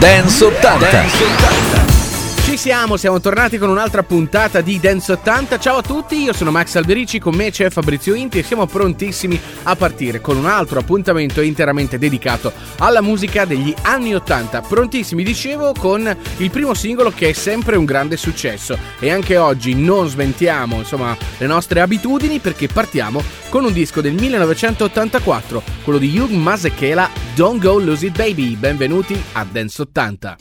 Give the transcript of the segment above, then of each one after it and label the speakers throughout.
Speaker 1: Dance 80. Dance 80.
Speaker 2: Ci siamo, siamo tornati con un'altra puntata di Dance 80. Ciao a tutti, io sono Max Alberici, con me c'è Fabrizio Inti e siamo prontissimi a partire con un altro appuntamento interamente dedicato alla musica degli anni 80. Prontissimi, dicevo, con il primo singolo che è sempre un grande successo e anche oggi non sventiamo, insomma, le nostre abitudini perché partiamo con un disco del 1984, quello di Hugh Masekela, Don't Go Lose It Baby. Benvenuti a Dance 80.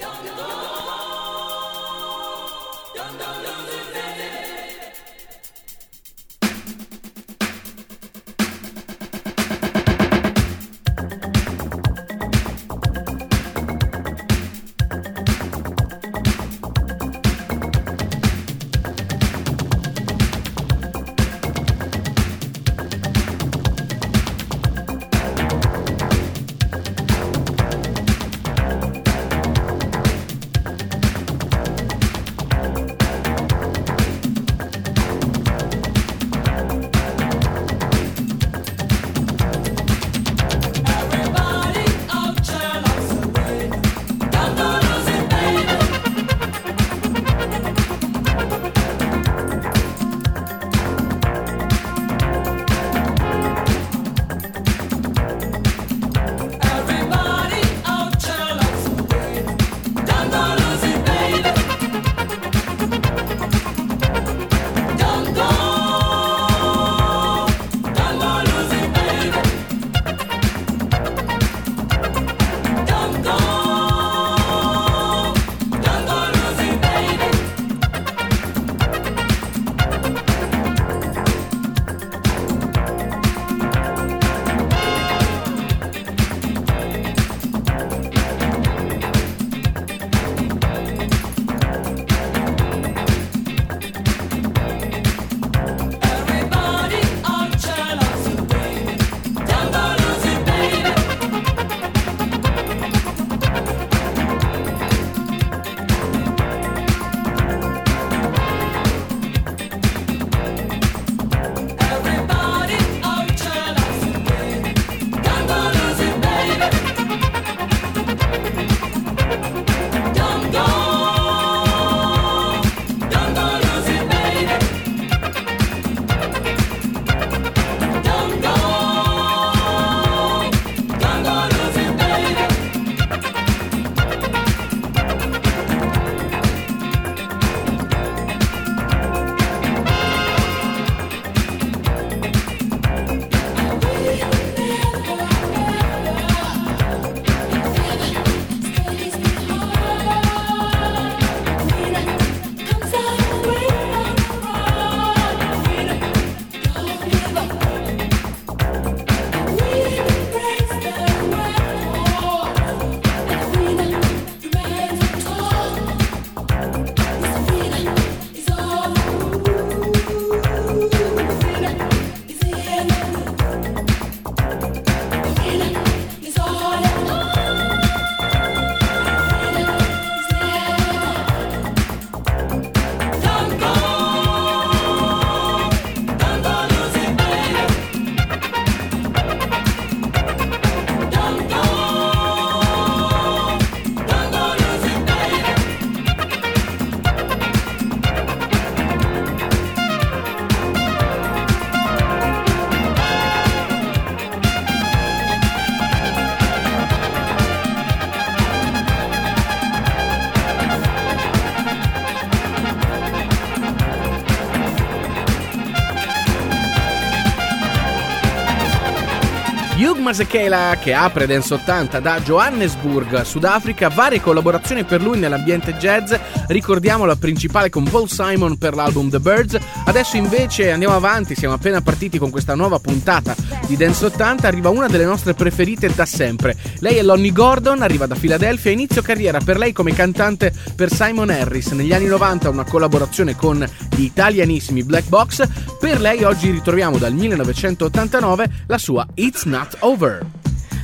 Speaker 2: Masekela che apre Dance 80 da Johannesburg, Sudafrica, varie collaborazioni per lui nell'ambiente jazz, ricordiamo la principale con Paul Simon per l'album The Birds, adesso invece andiamo avanti, siamo appena partiti con questa nuova puntata di Dance 80, arriva una delle nostre preferite da sempre, lei è Lonnie Gordon, arriva da Filadelfia, inizio carriera per lei come cantante per Simon Harris, negli anni 90 una collaborazione con gli italianissimi Black Box, per lei oggi ritroviamo dal 1989 la sua It's Not Over.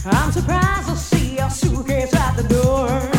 Speaker 2: I'm surprised to see your suitcase at the door.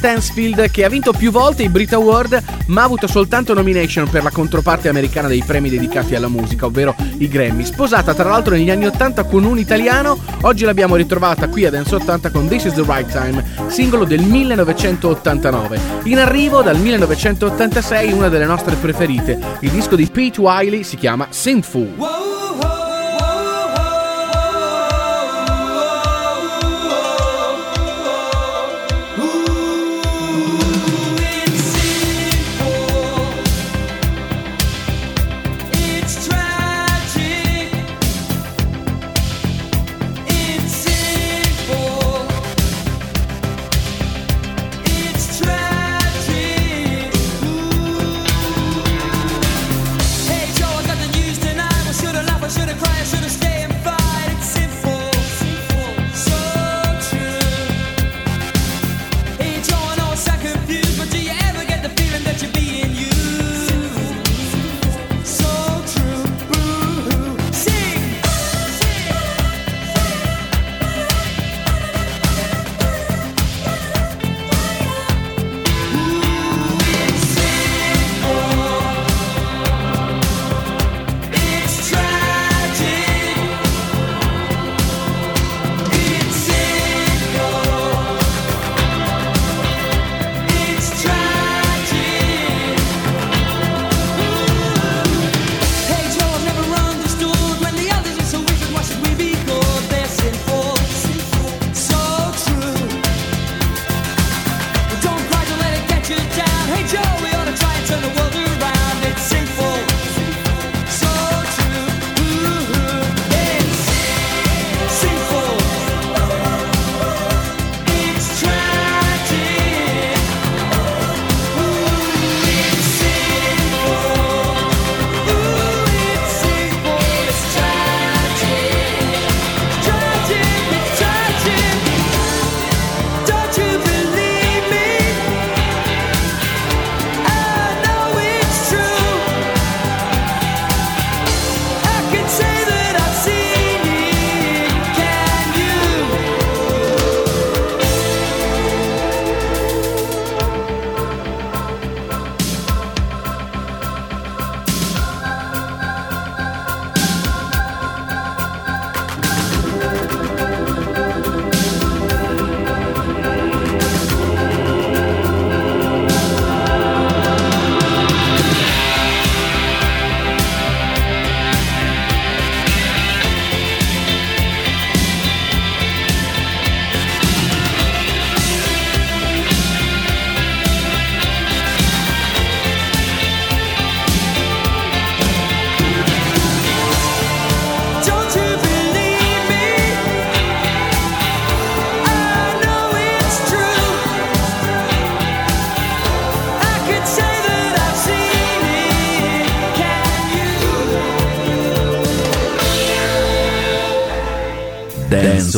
Speaker 2: Stansfield che ha vinto più volte i Brit Award ma ha avuto soltanto nomination per la controparte americana dei premi dedicati alla musica, ovvero i Grammy. Sposata tra l'altro negli anni 80 con un italiano, oggi l'abbiamo ritrovata qui a Dance 80 con This is the Right Time, singolo del 1989. In arrivo dal 1986 una delle nostre preferite, il disco di Pete Wiley si chiama Sinful.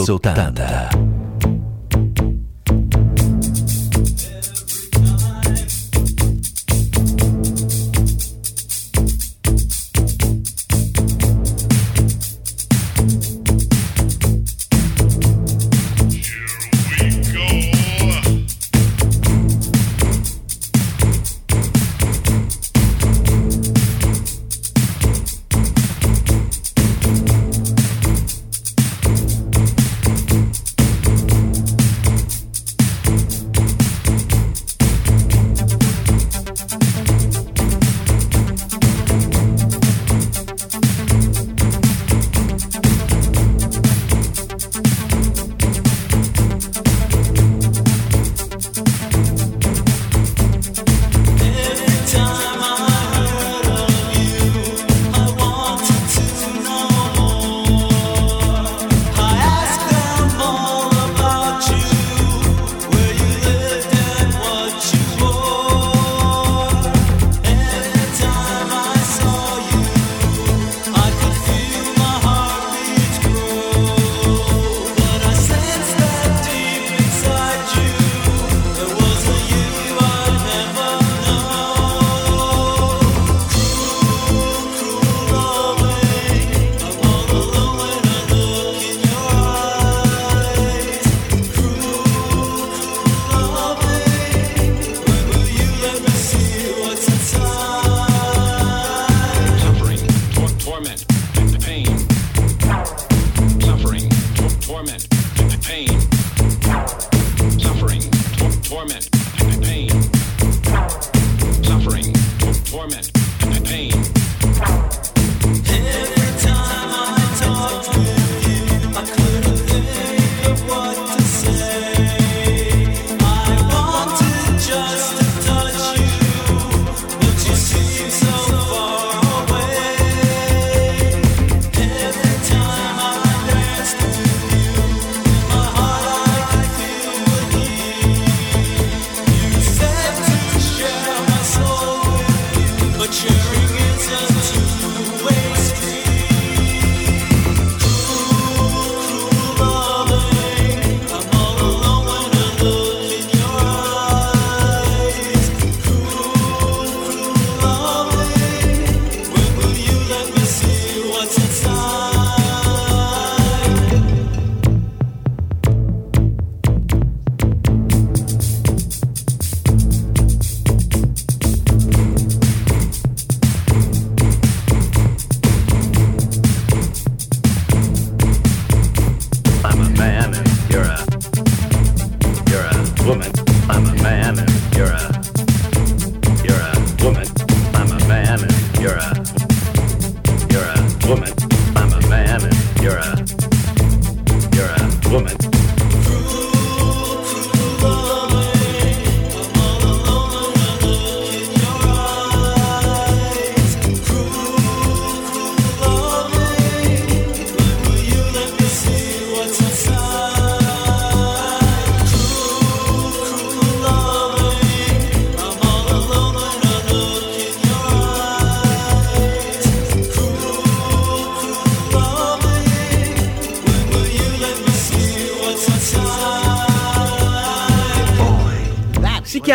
Speaker 1: Dance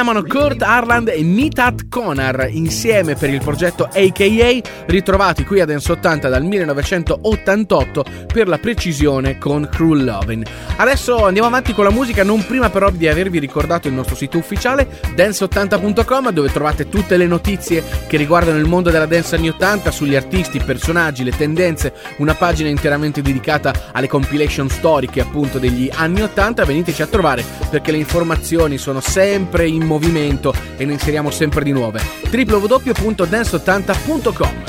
Speaker 2: chiamano Kurt Harland e Mitat Konar insieme per il progetto AKA, ritrovati qui a Dance 80 dal 1988 per la precisione con Cruel Lovin'. Adesso andiamo avanti con la musica, non prima però di avervi ricordato il nostro sito ufficiale dance80.com dove trovate tutte le notizie che riguardano il mondo della dance anni 80 sugli artisti, personaggi, le tendenze, una pagina interamente dedicata alle compilation storiche appunto degli anni 80. Veniteci a trovare perché le informazioni sono sempre in movimento e ne inseriamo sempre di nuove. www.dance80.com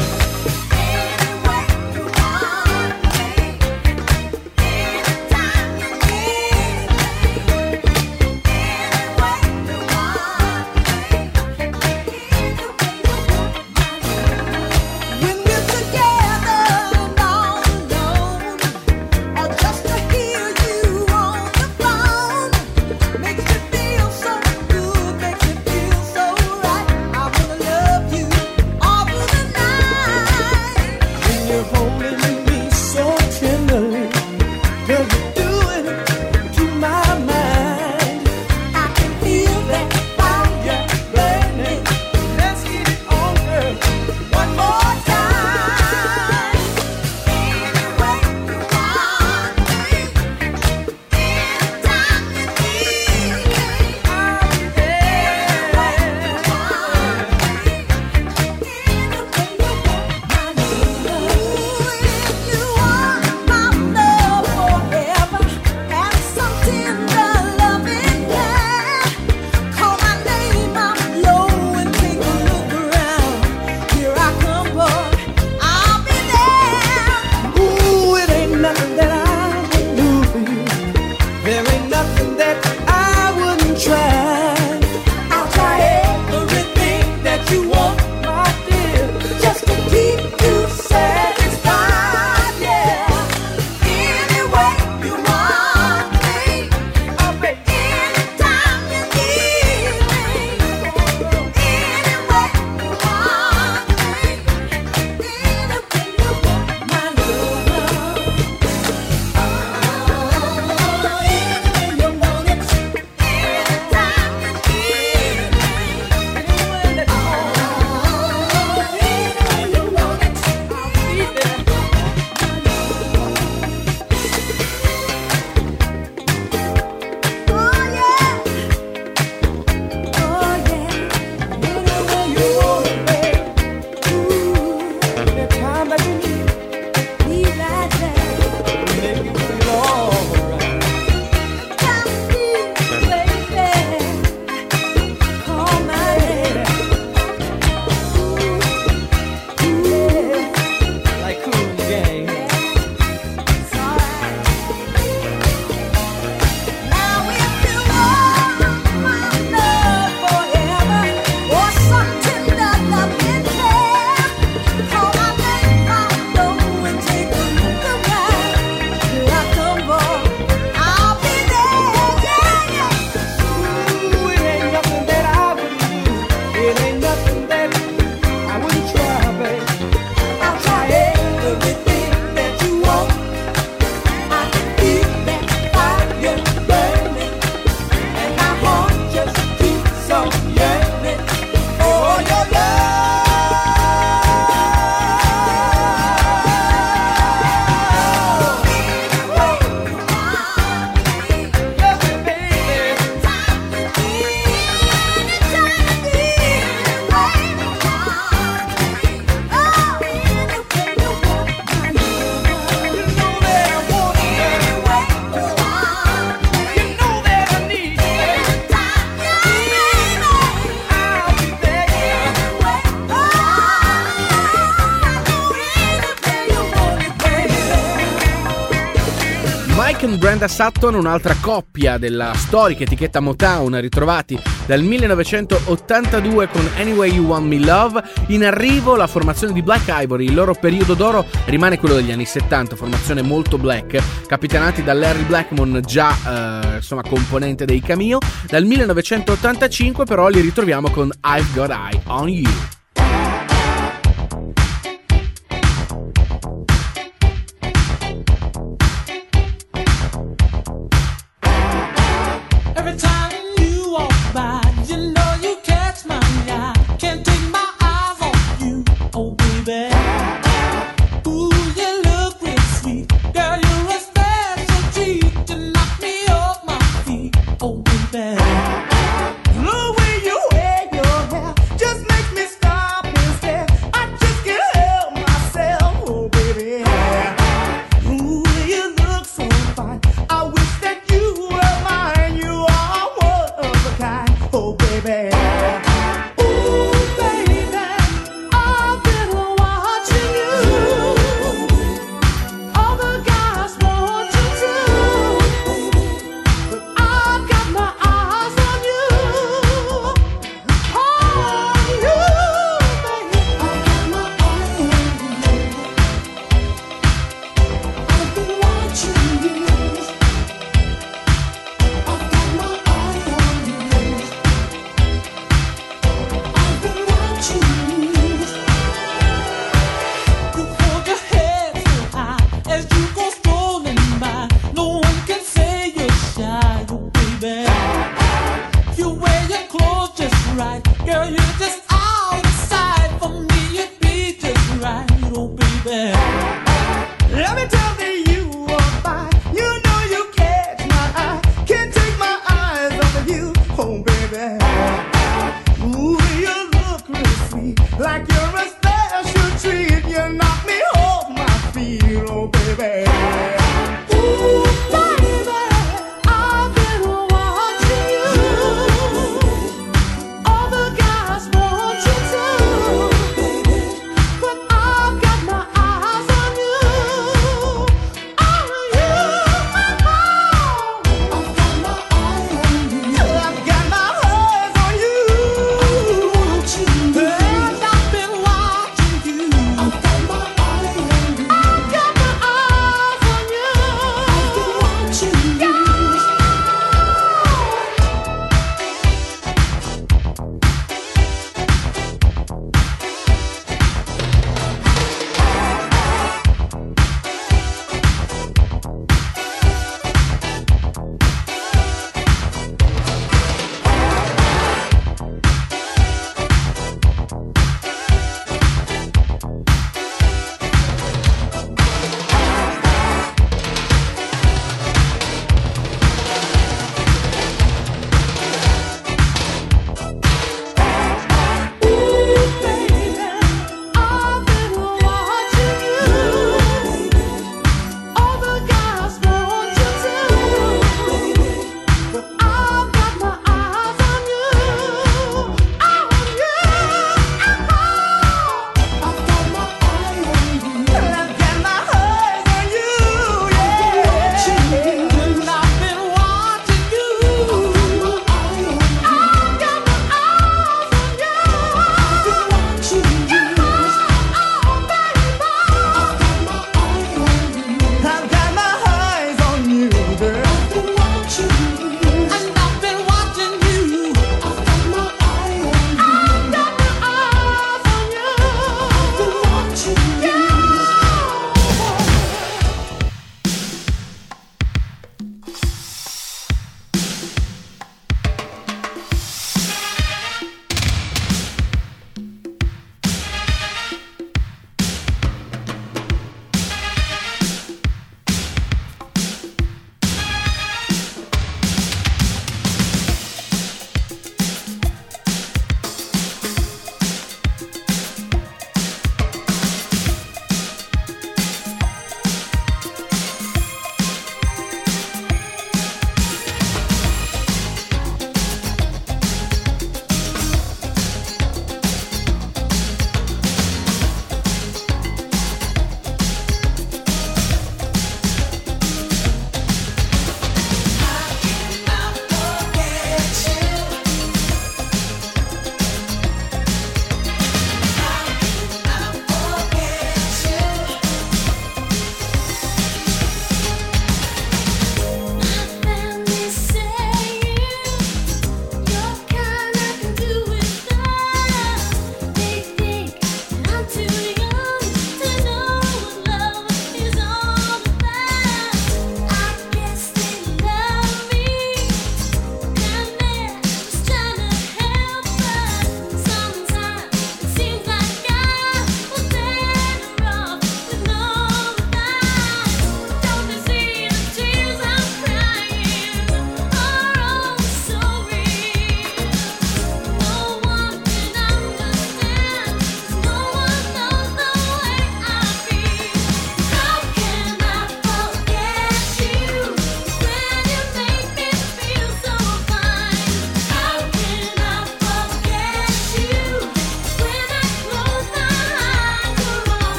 Speaker 3: Brenda Sutton, un'altra coppia della storica etichetta Motown, ritrovati dal 1982 con Anyway You Want Me Love. In arrivo la formazione di Black Ivory, il loro periodo d'oro rimane quello degli anni 70, formazione molto black, capitanati da Larry Blackmon, già eh, insomma componente dei Cameo. Dal 1985 però li ritroviamo con I've Got Eye on You.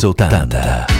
Speaker 1: 80.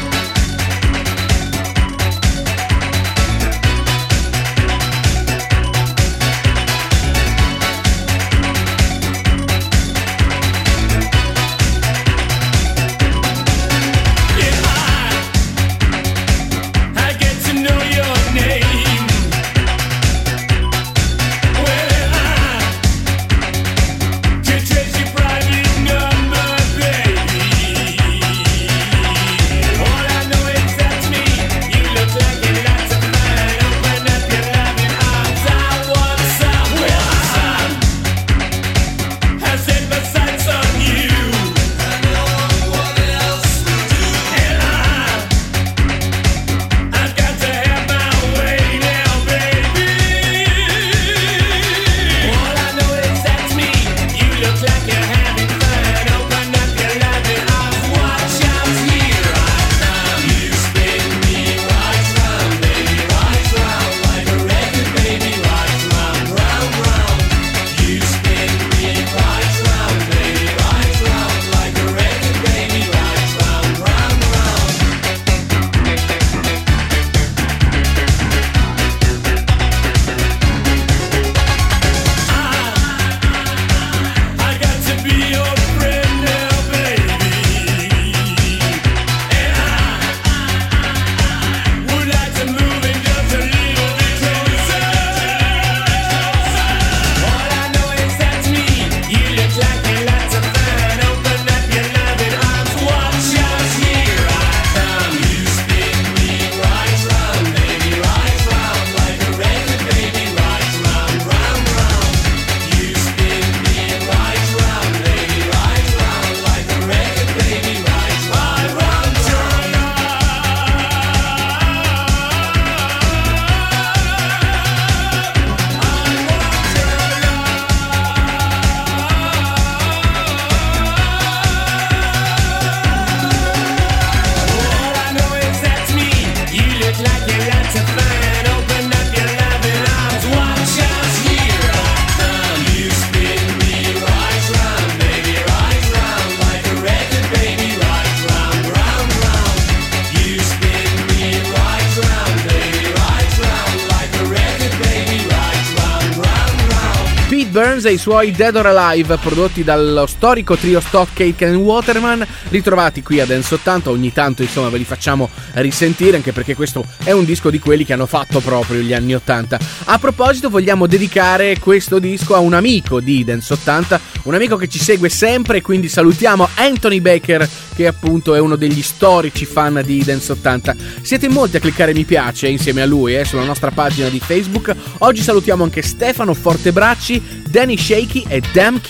Speaker 2: I suoi Dead or Alive prodotti dallo storico trio Stockcake and Waterman ritrovati qui a Dance 80 ogni tanto insomma ve li facciamo risentire anche perché questo è un disco di quelli che hanno fatto proprio gli anni 80 a proposito vogliamo dedicare questo disco a un amico di Dance 80 un amico che ci segue sempre quindi salutiamo Anthony Baker che appunto è uno degli storici fan di Dance 80 siete in molti a cliccare mi piace insieme a lui eh, sulla nostra pagina di Facebook. Oggi salutiamo anche Stefano Fortebracci Danny Shaky e Dam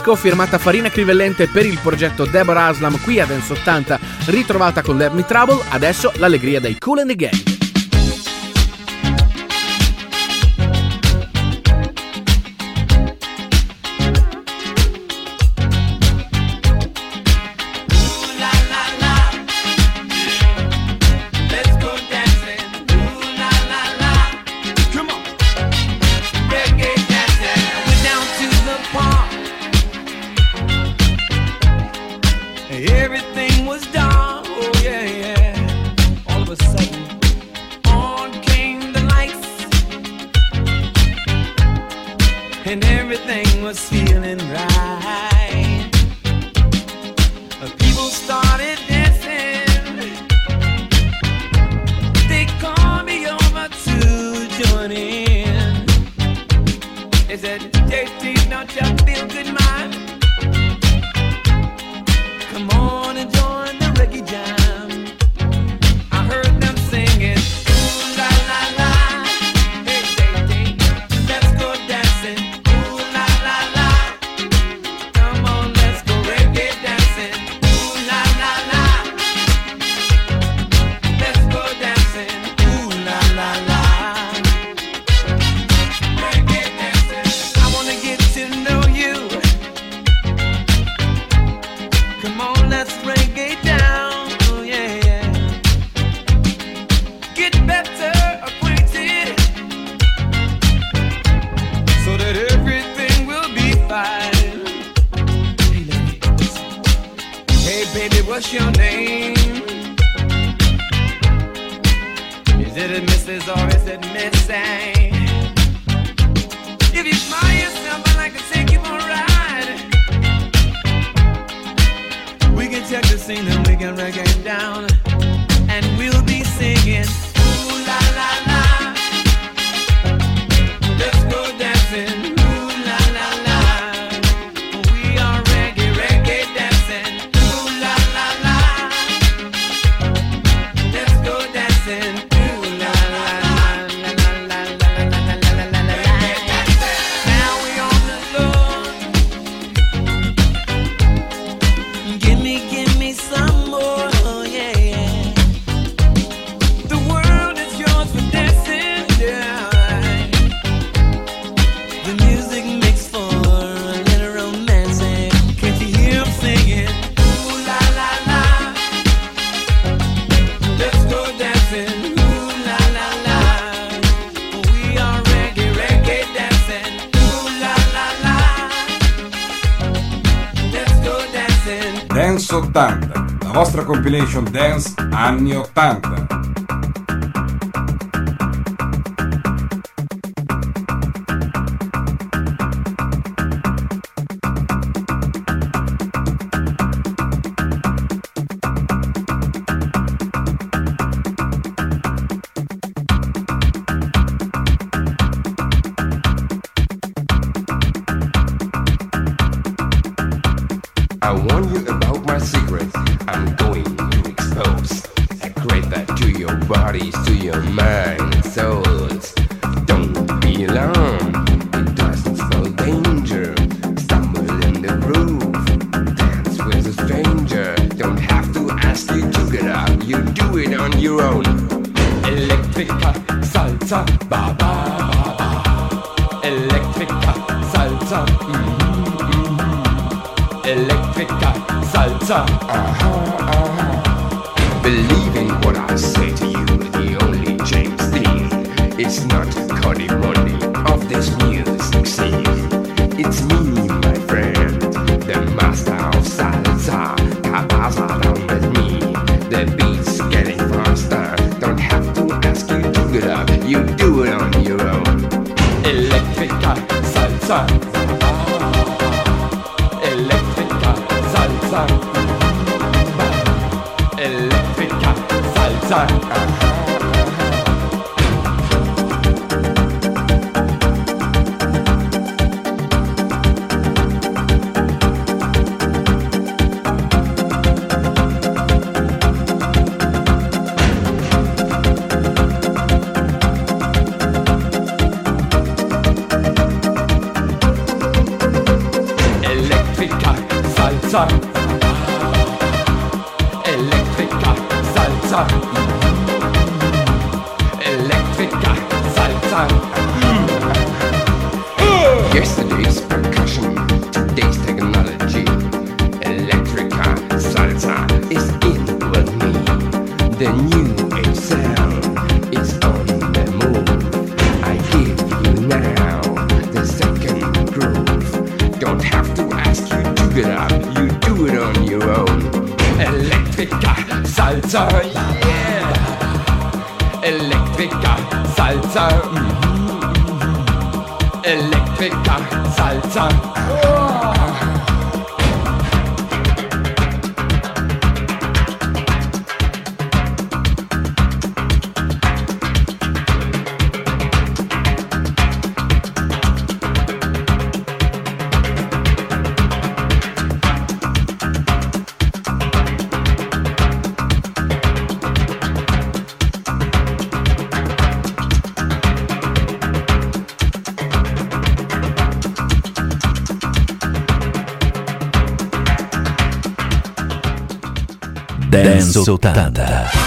Speaker 4: disco firmata Farina Crivellente per il progetto Deborah Aslam qui a Dance 80, ritrovata con Let Me Trouble, adesso l'allegria dei Cool and the Gang.
Speaker 5: Compilation dance anni 80.
Speaker 6: time. Soltando.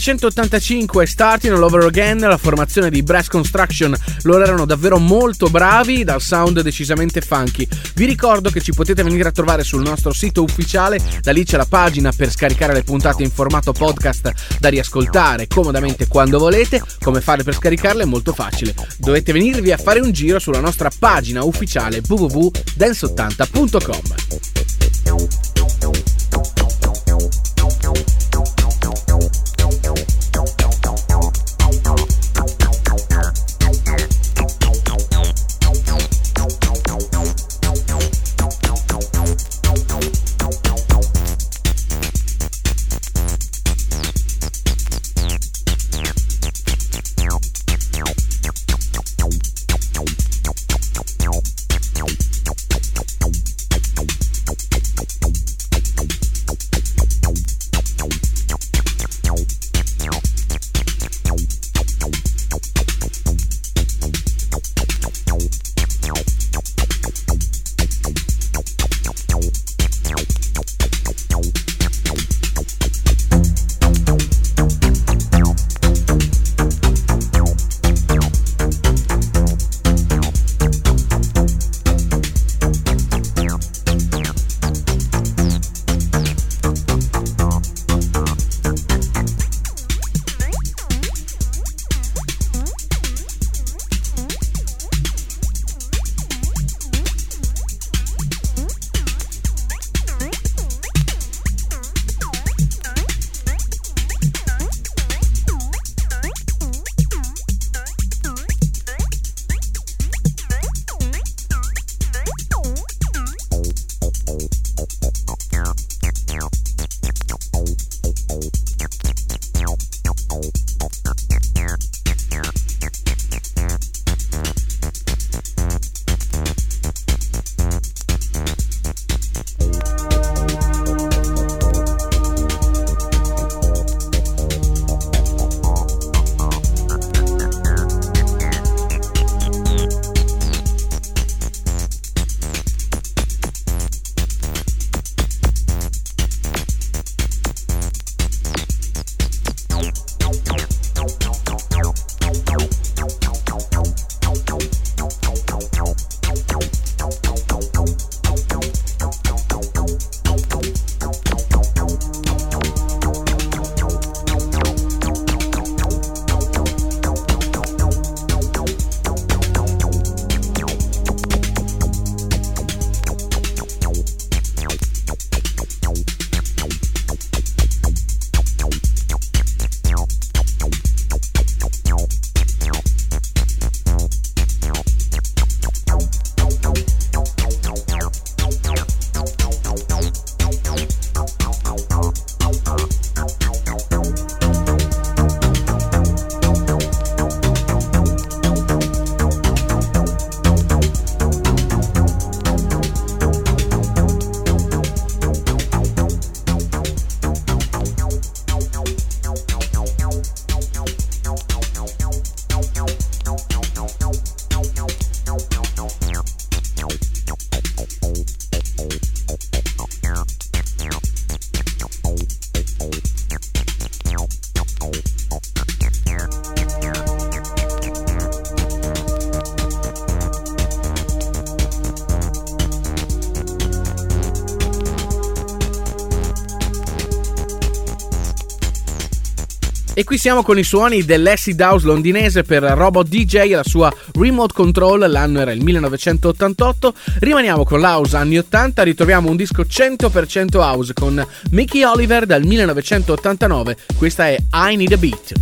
Speaker 2: 1985 Starting All Over Again, la formazione di Brass Construction loro erano davvero molto bravi dal sound decisamente funky. Vi ricordo che ci potete venire a trovare sul nostro sito ufficiale, da lì c'è la pagina per scaricare le puntate in formato podcast da riascoltare comodamente quando volete. Come fare per scaricarle è molto facile. Dovete venirvi a fare un giro sulla nostra pagina ufficiale www.dance80.com. qui siamo con i suoni dell'acid house londinese per Robot DJ e la sua Remote Control, l'anno era il 1988. Rimaniamo con l'house anni 80, ritroviamo un disco 100% house con Mickey Oliver dal 1989. Questa è I Need a Beat.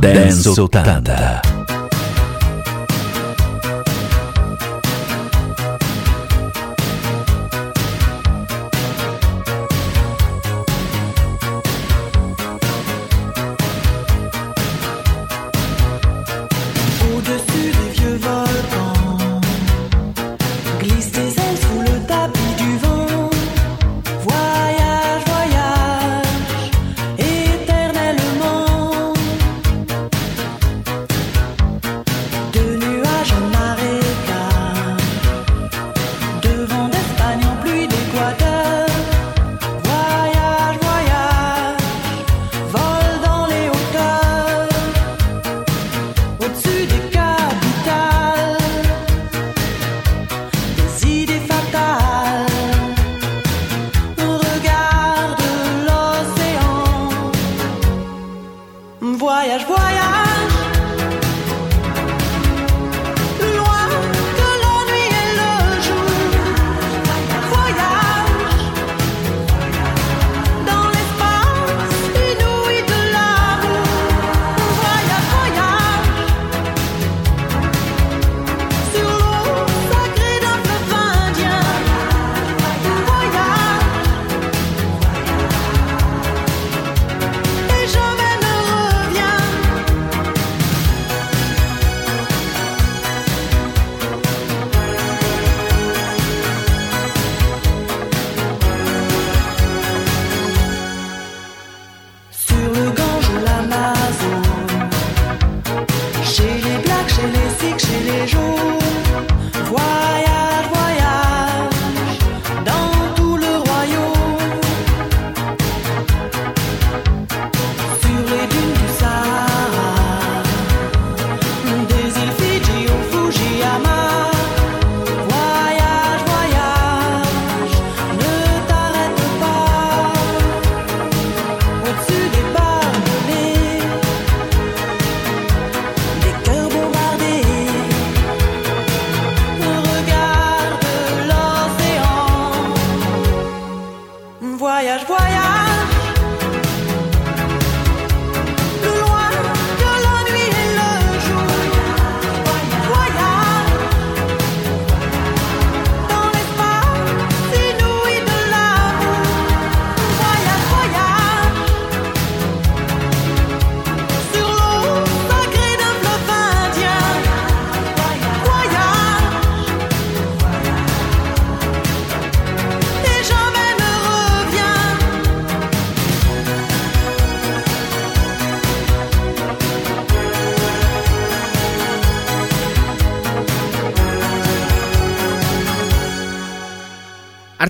Speaker 7: Dance 80.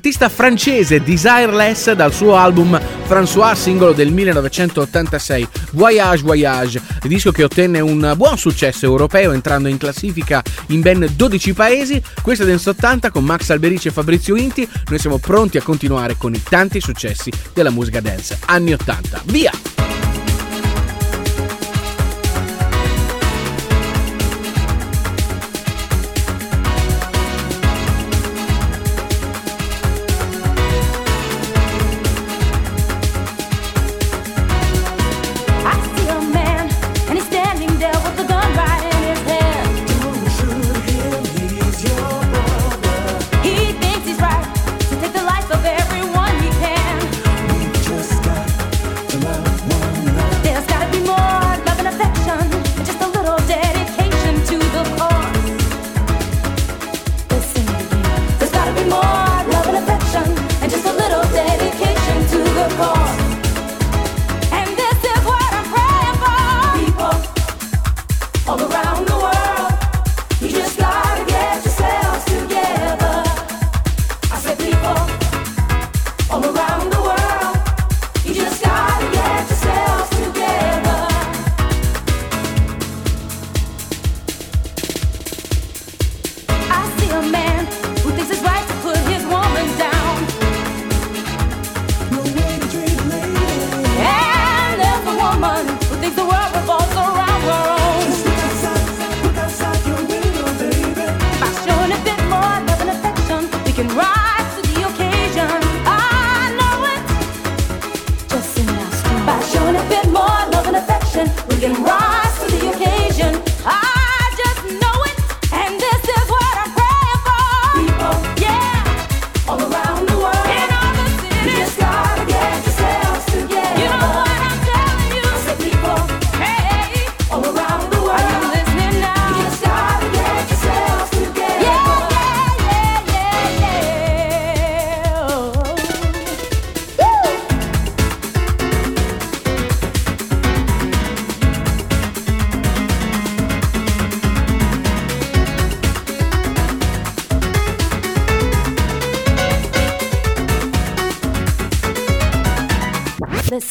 Speaker 8: l'artista francese Desireless dal suo album François, singolo del 1986, Voyage Voyage, disco che ottenne un buon successo europeo entrando in classifica in ben 12 paesi. Questa è Dance 80 con Max Alberici e Fabrizio Inti, noi siamo pronti a continuare con i tanti successi della musica dance anni 80. Via!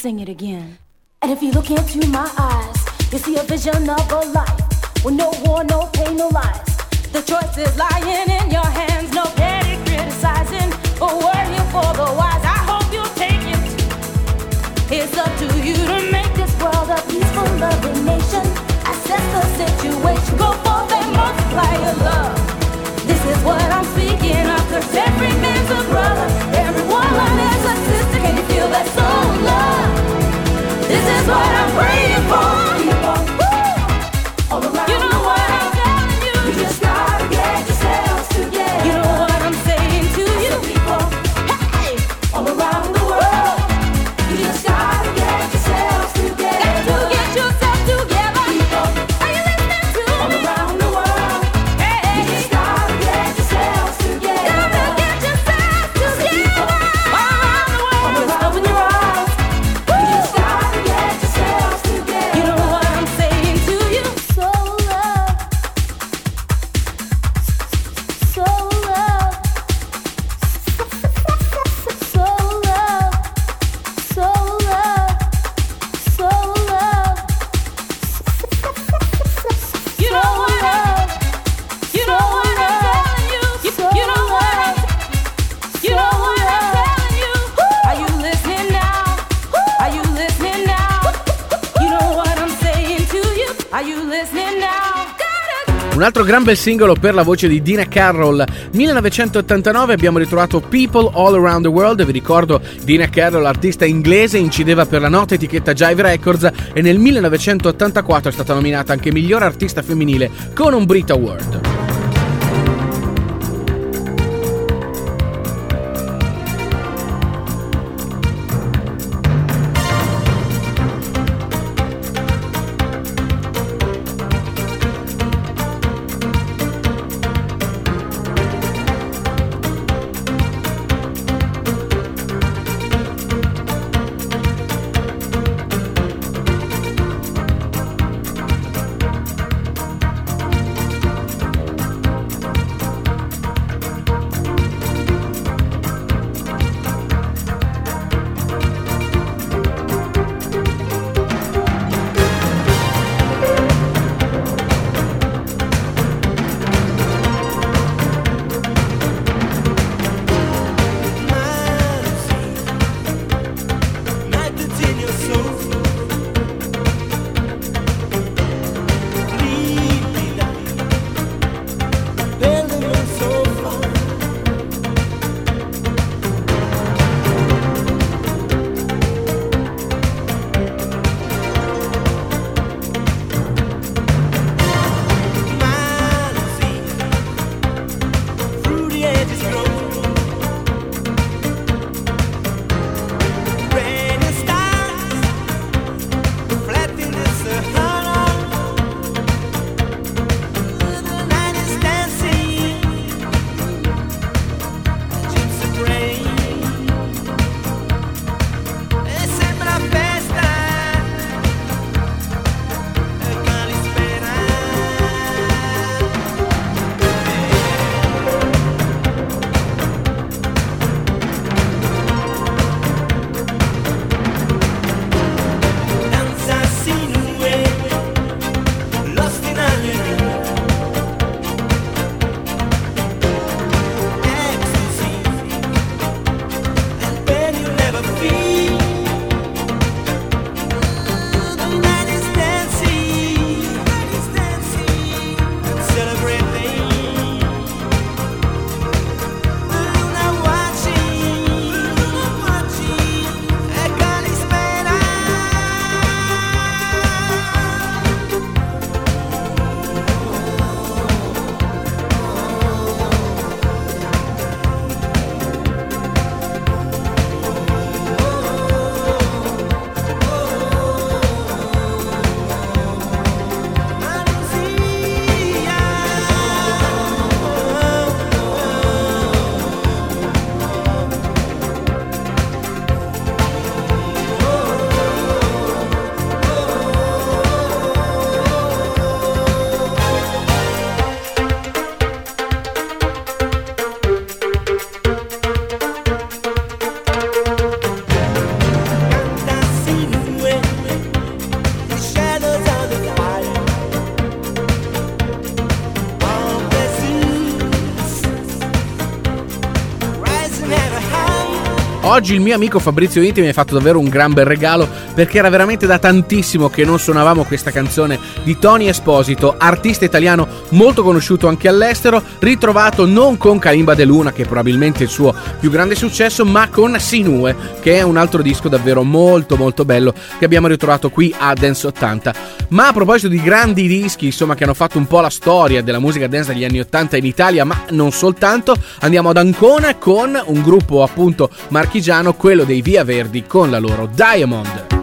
Speaker 9: Sing it again. And
Speaker 8: if you look into my eyes, you see a vision of a life with no war, no pain, no lies. The choice is lying in your hands, no petty criticizing or worrying for the wise. I hope you'll take it. It's up to you to make this world a peaceful, loving nation. Assess the situation, go forth and multiply your love. This is what I'm speaking of, cause every man's a brother, This
Speaker 2: gran bel singolo per la voce di Dina Carroll. 1989 abbiamo ritrovato People All Around the World. Vi ricordo Dina Carroll, artista inglese, incideva per la nota etichetta Jive Records e nel 1984 è stata nominata anche miglior artista femminile con un Brit Award.
Speaker 10: Oggi il mio amico Fabrizio Inti mi ha fatto davvero un gran bel regalo perché era veramente da tantissimo che non suonavamo questa canzone di Tony Esposito, artista italiano molto conosciuto anche all'estero, ritrovato non con Kalimba De Luna, che è probabilmente il suo più grande successo, ma con Sinue, che è un altro disco davvero molto molto bello che abbiamo ritrovato qui a Dance 80. Ma a proposito di grandi dischi, insomma, che hanno fatto un po' la storia della musica dance degli anni 80 in Italia, ma non soltanto, andiamo ad Ancona con un gruppo appunto marchigiano, quello dei Via Verdi, con la loro Diamond.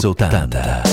Speaker 8: Dance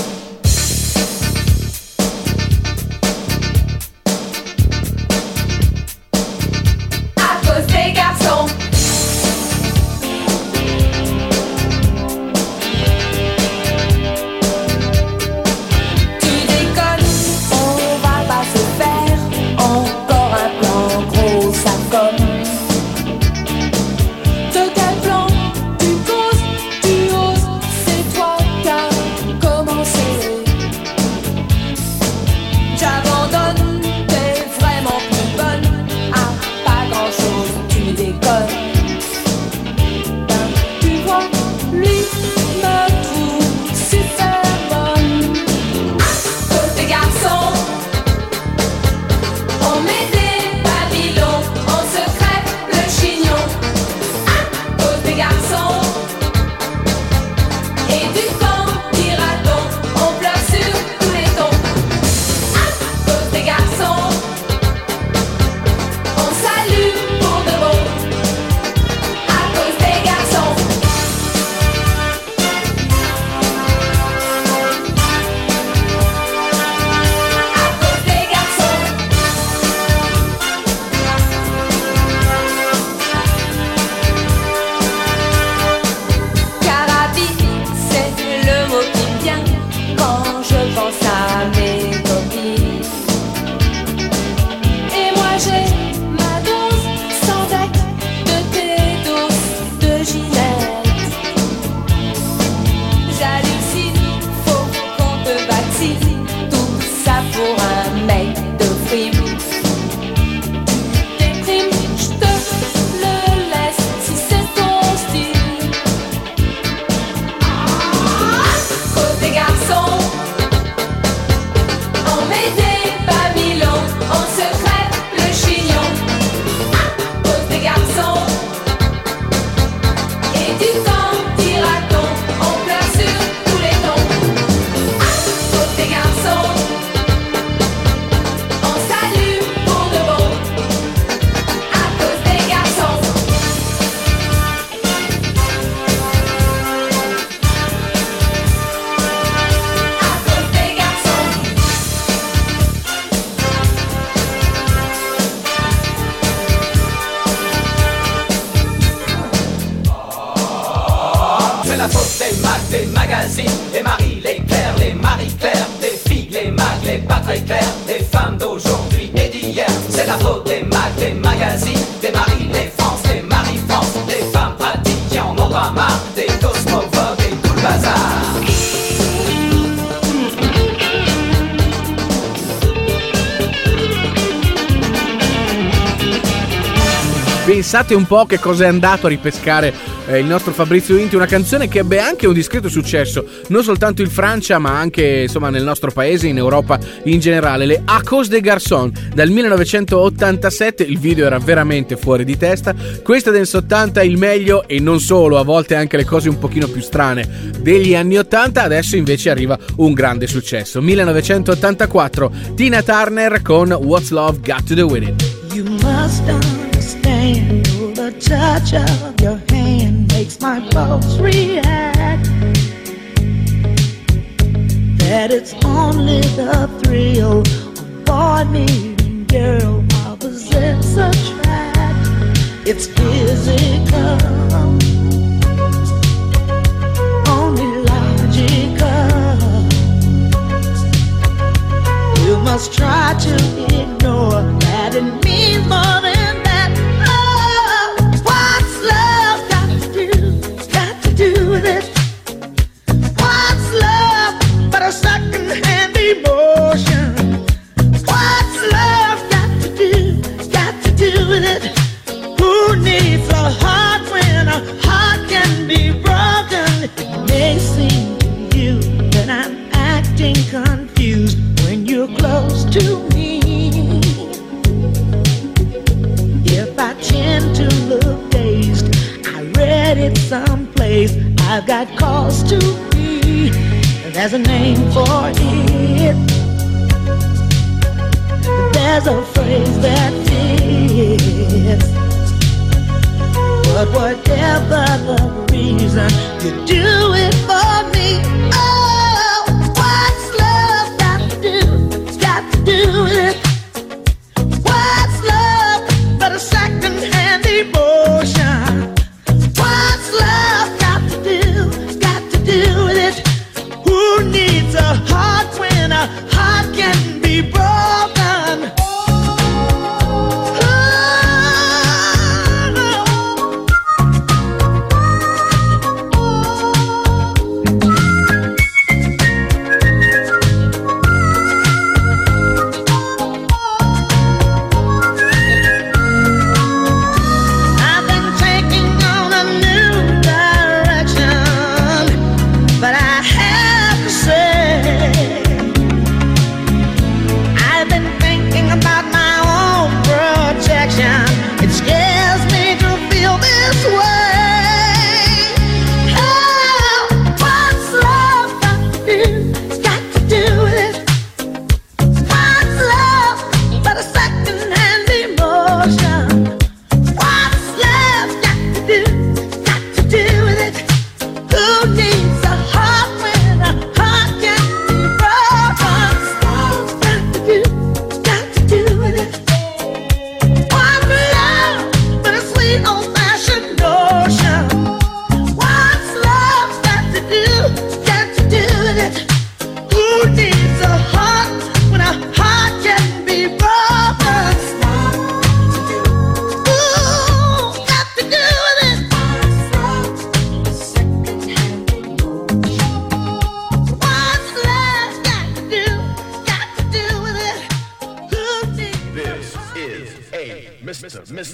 Speaker 2: pensate un po' che cosa è andato a ripescare eh, il nostro Fabrizio Inti, una canzone che ebbe anche un discreto successo, non soltanto in Francia ma anche insomma, nel nostro paese, in Europa in generale, le A Cause des Garçons. Dal 1987, il video era veramente fuori di testa, questa del 80 il meglio e non solo, a volte anche le cose un pochino più strane degli anni 80, adesso invece arriva un grande successo, 1984, Tina Turner con What's Love Got to Do With It.
Speaker 3: touch of your hand makes my pulse react. That it's only the thrill of boy meeting girl while possess attract. It's physical.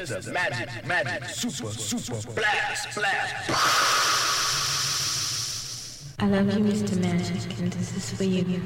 Speaker 1: Mr. Magic, Magic, Super, Super, Blast, Blast.
Speaker 11: I love you, Mr. Magic, and this is for you.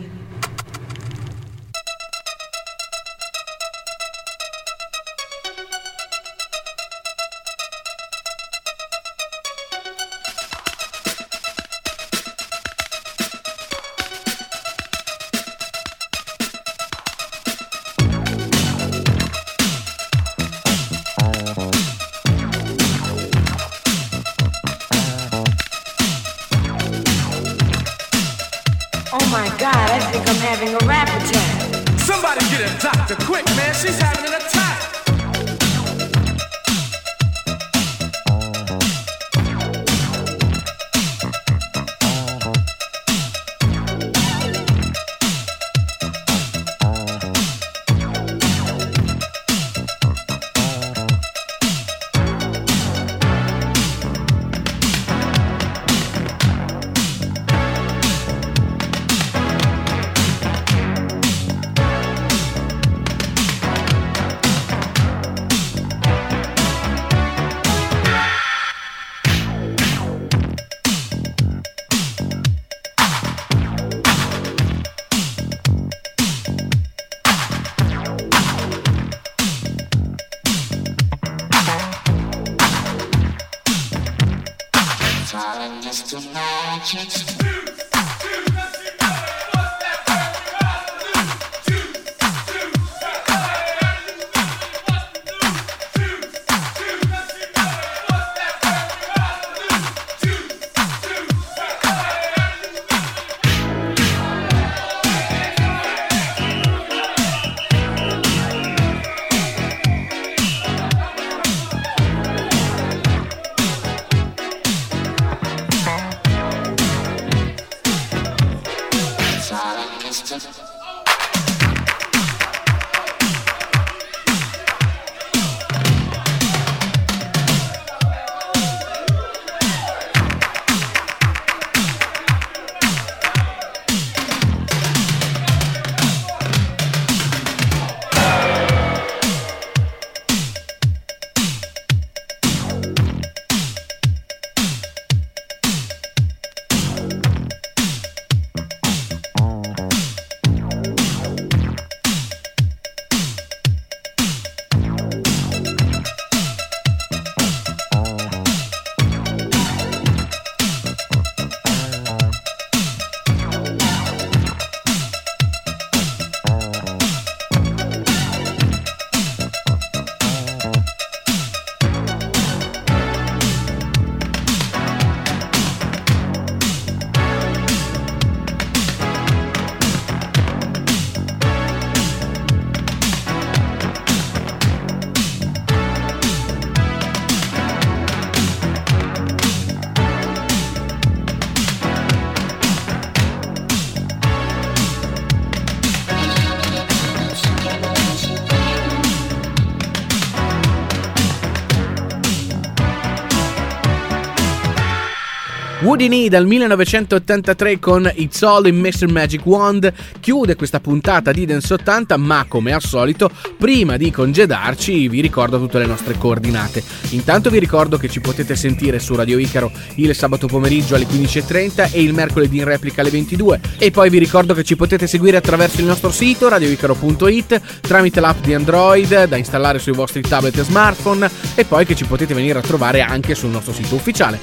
Speaker 2: Nee dal 1983 con It's All in Mr. Magic Wand chiude questa puntata di Dance 80 ma come al solito prima di congedarci vi ricordo tutte le nostre coordinate intanto vi ricordo che ci potete sentire su Radio Icaro il sabato pomeriggio alle 15.30 e il mercoledì in replica alle 22 e poi vi ricordo che ci potete seguire attraverso il nostro sito radioicaro.it tramite l'app di Android da installare sui vostri tablet e smartphone e poi che ci potete venire a trovare anche sul nostro sito ufficiale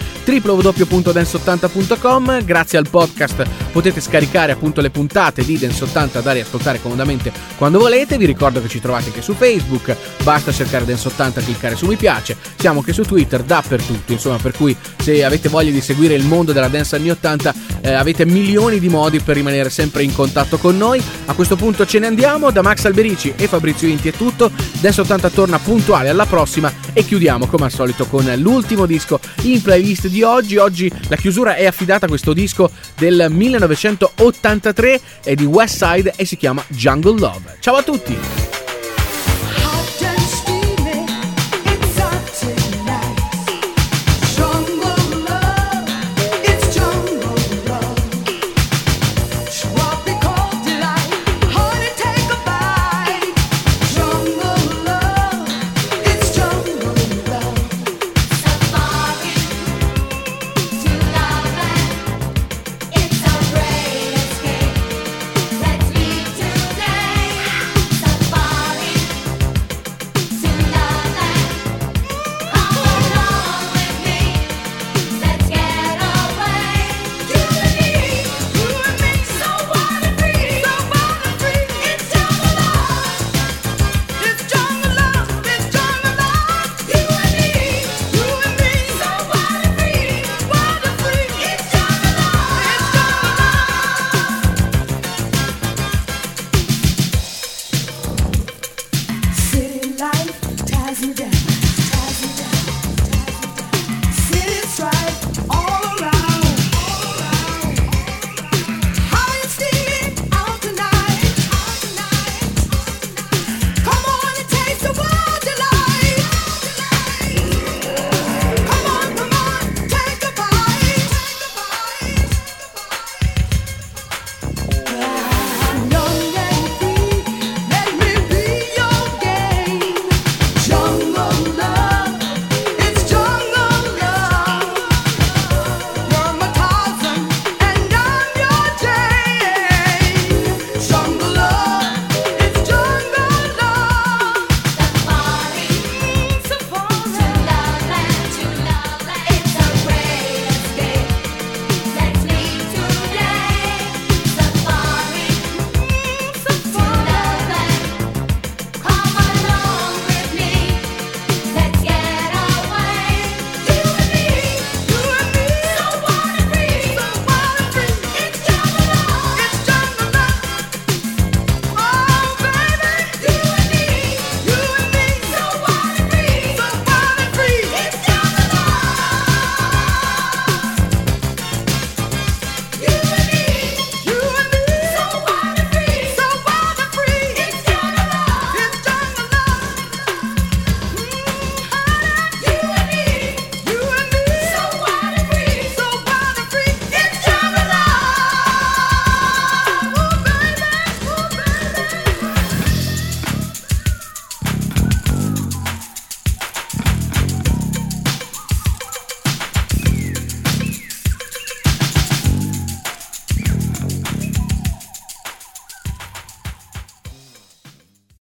Speaker 2: www.dance80.com grazie al podcast potete scaricare appunto le puntate di Dance 80 da riascoltare comodamente quando volete. Vi ricordo che ci trovate anche su Facebook basta cercare Dance 80 cliccare su mi piace. Siamo anche su Twitter dappertutto insomma per cui se avete voglia di seguire il mondo della dance anni 80 eh, avete milioni di modi per rimanere sempre in contatto con noi. A questo punto ce ne andiamo da Max Alberici e Fabrizio Inti è tutto. Dance 80 torna puntuale alla prossima e chiudiamo come al solito con l'ultimo disco in playlist di oggi. Oggi la chiusura è affidata a questo disco del 1983 è di West Side e si chiama Jungle Love. Ciao a tutti